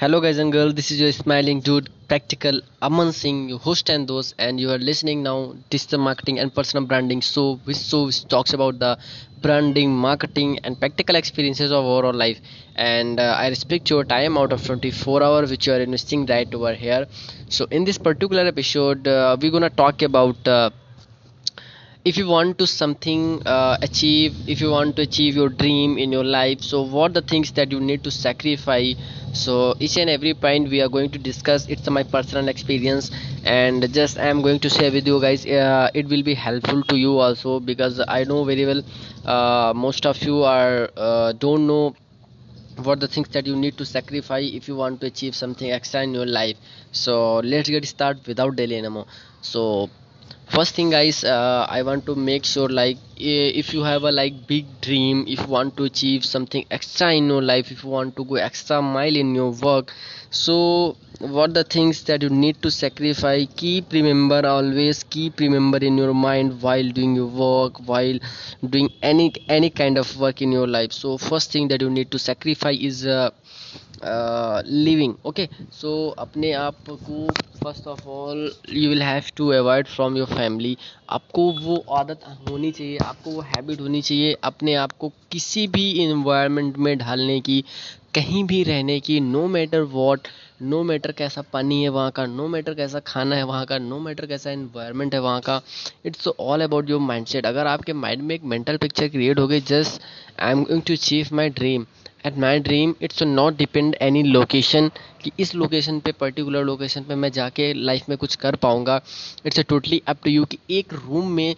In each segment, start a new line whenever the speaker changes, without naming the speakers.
Hello, guys and girls. This is your smiling dude, practical Aman Singh, your host and host, and you are listening now digital marketing and personal branding. So, which so which talks about the branding, marketing, and practical experiences of overall life. And uh, I respect your time out of 24 hours which you are investing right over here. So, in this particular episode, uh, we're gonna talk about. Uh, if you want to something uh, achieve if you want to achieve your dream in your life so what the things that you need to sacrifice? So each and every point we are going to discuss it's my personal experience and just i am going to share with you guys uh, it will be helpful to you also because i know very well uh, most of you are uh, don't know what the things that you need to sacrifice if you want to achieve something extra in your life. So let's get started without delay anymore so first thing guys uh, i want to make sure like if you have a like big dream if you want to achieve something extra in your life if you want to go extra mile in your work so what the things that you need to sacrifice keep remember always keep remember in your mind while doing your work while doing any any kind of work in your life. So first thing that you need to sacrifice is uh, living okay so अपने आप को first of all you will have to avoid from your family आपको वो आदत होनी चाहिए, आपको वो हैबिट होनी चाहिए अपने आप को किसी भी इन्वायरमेंट में ढालने की, कहीं भी रहने की no matter what no matter कैसा पानी है वहाँ का नो मैटर कैसा खाना है वहाँ का नो मैटर कैसा इन्वायरमेंट है वहाँ का it's all about your mind अगर आपके माइंड में एक मेंटल पिक्चर क्रिएट हो गई just I am going to achieve my dream at my dream it's not depend any location कि इस लोकेशन पे पर्टिकुलर लोकेशन पे मैं जाके लाइफ में कुछ कर पाऊँगा। It's a totally up to you कि एक रूम में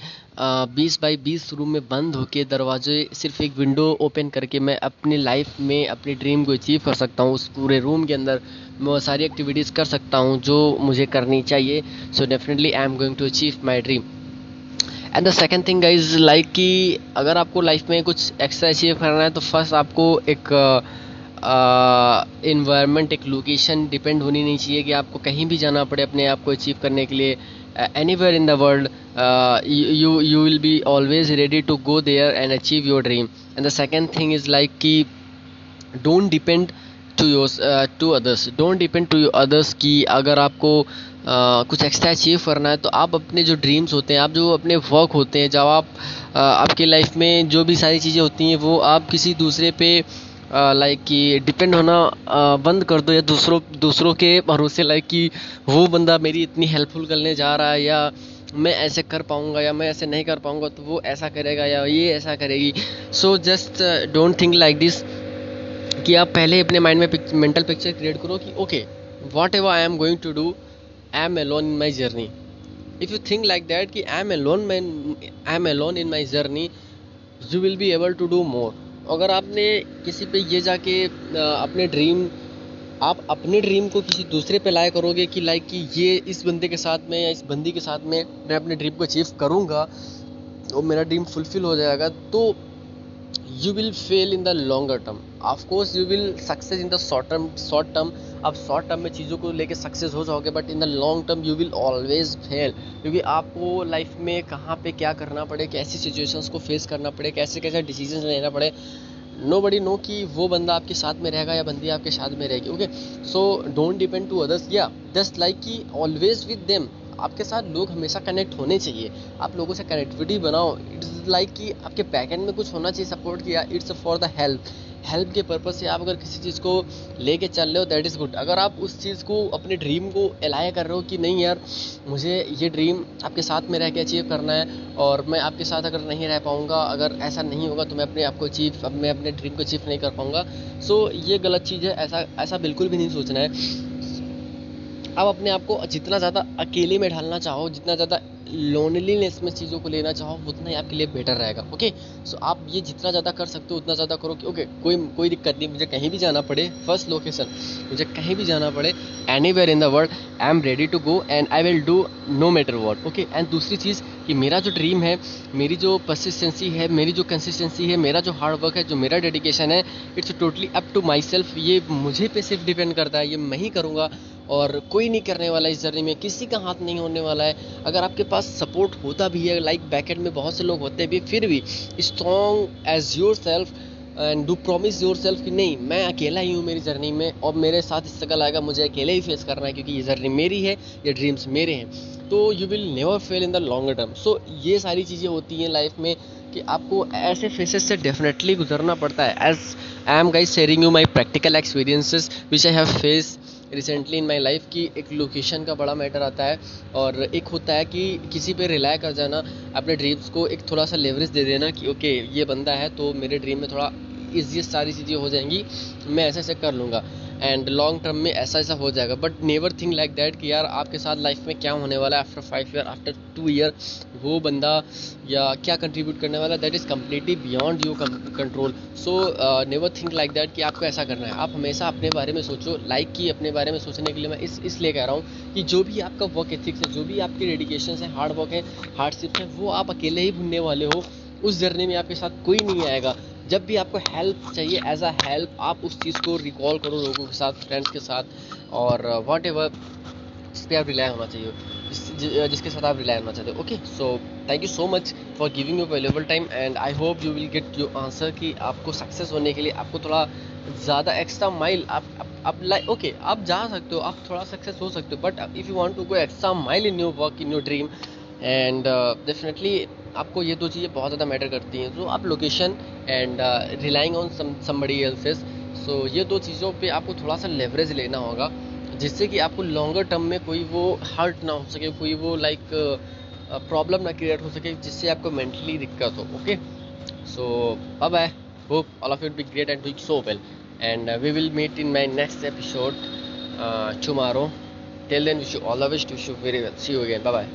बीस बाई बीस रूम में बंद होके दरवाजे सिर्फ़ एक विंडो ओपन करके मैं अपनी लाइफ में, अपनी ड्रीम को अचीव कर सकता हूँ। उस पूरे रूम के अंदर मैं वो सारी एक्टिविटीज़ कर सकता हूँ जो मुझे करनी चाहिए। So definitely I am going to achieve my dream and the second thing is like कि अगर आपको लाइफ में कुछ एक्स्ट्रा अचीव करना है तो फ़र्स्ट आपको एक इन्वायरमेंट uh, एक लोकेशन डिपेंड होनी नहीं चाहिए कि आपको कहीं भी जाना पड़े अपने आप को अचीव करने के लिए। Anywhere in the world you you will be always ready to go there and achieve your dream and the second thing is like कि don't depend to your to others don't depend to others कि अगर आपको कुछ extra achieve करना है तो आप अपने जो ड्रीम्स होते हैं, आप जो अपने वर्क होते हैं, जब आप आपकी लाइफ में जो भी सारी चीज़ें होती हैं, वो आप किसी दूसरे पे लाइक कि डिपेंड होना बंद कर दो या दूसरों दूसरों के भरोसे लाइक कि वो बंदा मेरी इतनी हेल्पफुल करने जा रहा है या मैं ऐसे कर पाऊँगा या मैं ऐसे नहीं कर पाऊँगा तो वो ऐसा करेगा या ये ऐसा करेगी। So just don't think like this कि आप पहले अपने माइंड में मेंटल पिक्चर क्रिएट करो कि okay whatever I am going to do I am alone in my journey if you think like that कि I am alone I am alone in my journey you will be able to do more अगर आपने किसी पे ये जाके अपने dream आप अपने ड्रीम को किसी दूसरे पे लाया करोगे कि लाइक कि ये इस बंदे के साथ में या इस बंदी के साथ में मैं अपने ड्रीम को अचीव करूँगा और मेरा ड्रीम फुलफिल हो जाएगा तो you will fail in the longer term course, you will success in the short term short term आप शॉर्ट टर्म में चीज़ों को लेके सक्सेस हो जाओगे but in the long term you will always fail क्योंकि आपको लाइफ में कहाँ पे क्या करना पड़े, कैसी सिचुएशंस को फेस करना पड़े, कैसे कैसे डिसीज़न लेना पड़े नो बडी नो कि वो बंदा आपके साथ में रहेगा या बंदी आपके साथ में रहेगी okay so don't depend to others या जस्ट लाइक कि ऑलवेज विद देम आपके साथ लोग हमेशा कनेक्ट होने चाहिए। आप लोगों से कनेक्टिविटी बनाओ. इट्स लाइक कि आपके बैकेंड में कुछ होना चाहिए सपोर्ट किया. It's for the help help के पर्पज़ से आप अगर किसी चीज़ को लेके चल रहे हो दैट इज़ गुड अगर आप उस चीज़ को, अपने ड्रीम को अलाया कर रहे हो कि नहीं यार, मुझे ये ड्रीम आपके साथ में रह के अचीव करना है और मैं आपके साथ अगर नहीं रह पाऊँगा, अगर ऐसा नहीं होगा तो मैं अपने आप को अचीव मैं अपने ड्रीम को अचीव नहीं कर पाऊँगा। सो ये गलत चीज़ है, ऐसा ऐसा बिल्कुल भी नहीं सोचना है। आप अपने आप को जितना ज़्यादा अकेले में ढालना चाहो, जितना ज़्यादा लोनलीनेस में चीज़ों को लेना चाहो, उतना ही आपके लिए बेटर रहेगा ओके सो आप ये जितना ज़्यादा कर सकते हो, उतना ज़्यादा करो कि ओके कोई कोई दिक्कत नहीं, मुझे कहीं भी जाना पड़े फ़र्स्ट लोकेशन मुझे कहीं भी जाना पड़े anywhere in the world I am ready to go and I will do no matter what okay and दूसरी चीज़ कि मेरा जो ड्रीम है, मेरी जो परसिस्टेंसी है, मेरी जो कंसिस्टेंसी है, मेरा जो हार्ड वर्क है, जो मेरा डेडिकेशन है it's totally up to myself ये मुझे पे सिर्फ़ डिपेंड करता है, ये मैं ही करूँगा और कोई नहीं करने वाला इस जर्नी में, किसी का हाथ नहीं होने वाला है। अगर आपके पास सपोर्ट होता भी है लाइक बैकेट में बहुत से लोग होते भी, फिर भी strong as yourself and do promise yourself कि नहीं, मैं अकेला ही हूँ मेरी जर्नी में और मेरे साथ स्ट्रगल आएगा मुझे अकेले ही फेस करना है क्योंकि ये जर्नी मेरी है, ये ड्रीम्स मेरे हैं। तो you will never fail in the long term so ये सारी चीज़ें होती हैं लाइफ में कि आपको ऐसे फेसेस से डेफिनेटली गुजरना पड़ता है। As I am guys sharing you my practical experiences which I have face recently in my life की एक लोकेशन का बड़ा मैटर आता है और एक होता है कि किसी पे रिलाय कर जाना, अपने ड्रीम्स को एक थोड़ा सा लेवरेज दे देना कि ओके ये बंदा है तो मेरे ड्रीम में थोड़ा ईजिएस्ट सारी चीज़ें हो जाएँगी, मैं ऐसे ऐसे कर लूँगा। एंड लॉन्ग टर्म में ऐसा ऐसा हो जाएगा। But never think like that कि यार आपके साथ लाइफ में क्या होने वाला है after five year after two year वो बंदा या क्या कंट्रीब्यूट करने वाला that is completely beyond you control so never think like that कि आपको ऐसा करना है। आप हमेशा अपने बारे में सोचो लाइक like की अपने बारे में सोचने के लिए मैं इस, इसलिए कह रहा हूँ कि जो भी आपका वर्क एथिक्स है, जो भी आपकी डेडिकेशन है हार्ड वर्क है हार्डशिप है, वो आप अकेले ही भूनने वाले हो। उस जर्नी में आपके साथ कोई नहीं आएगा। जब भी आपको हेल्प चाहिए एज अ हेल्प आप उस चीज़ को रिकॉल करो लोगों के साथ फ्रेंड्स के साथ और वॉट एवर जिस पर आप रिलाई होना चाहिए जिस, जिसके साथ आप रिलाई होना चाहते हो okay so thank you so much for giving you available time and I hope you will get your answer कि आपको सक्सेस होने के लिए आपको थोड़ा ज़्यादा एक्स्ट्रा माइल आप आप लाइक ओके आप जा सकते हो आप थोड़ा सक्सेस हो सकते हो but if you want to go extra mile in your work in your dream and definitely आपको ये दो चीज़ें बहुत ज़्यादा मैटर करती हैं। तो आप location and relying on somebody else's so ये दो चीज़ों पे आपको थोड़ा सा लेवरेज लेना होगा, जिससे कि आपको लॉन्गर टर्म में कोई वो हर्ट ना हो सके, कोई वो लाइक प्रॉब्लम ना क्रिएट हो सके, जिससे आपको मेंटली दिक्कत हो okay so bye bye hope all of it be great and doing so well and we will meet in my next episode tomorrow till then wish you all the best. Wish you very well. See you again. Bye bye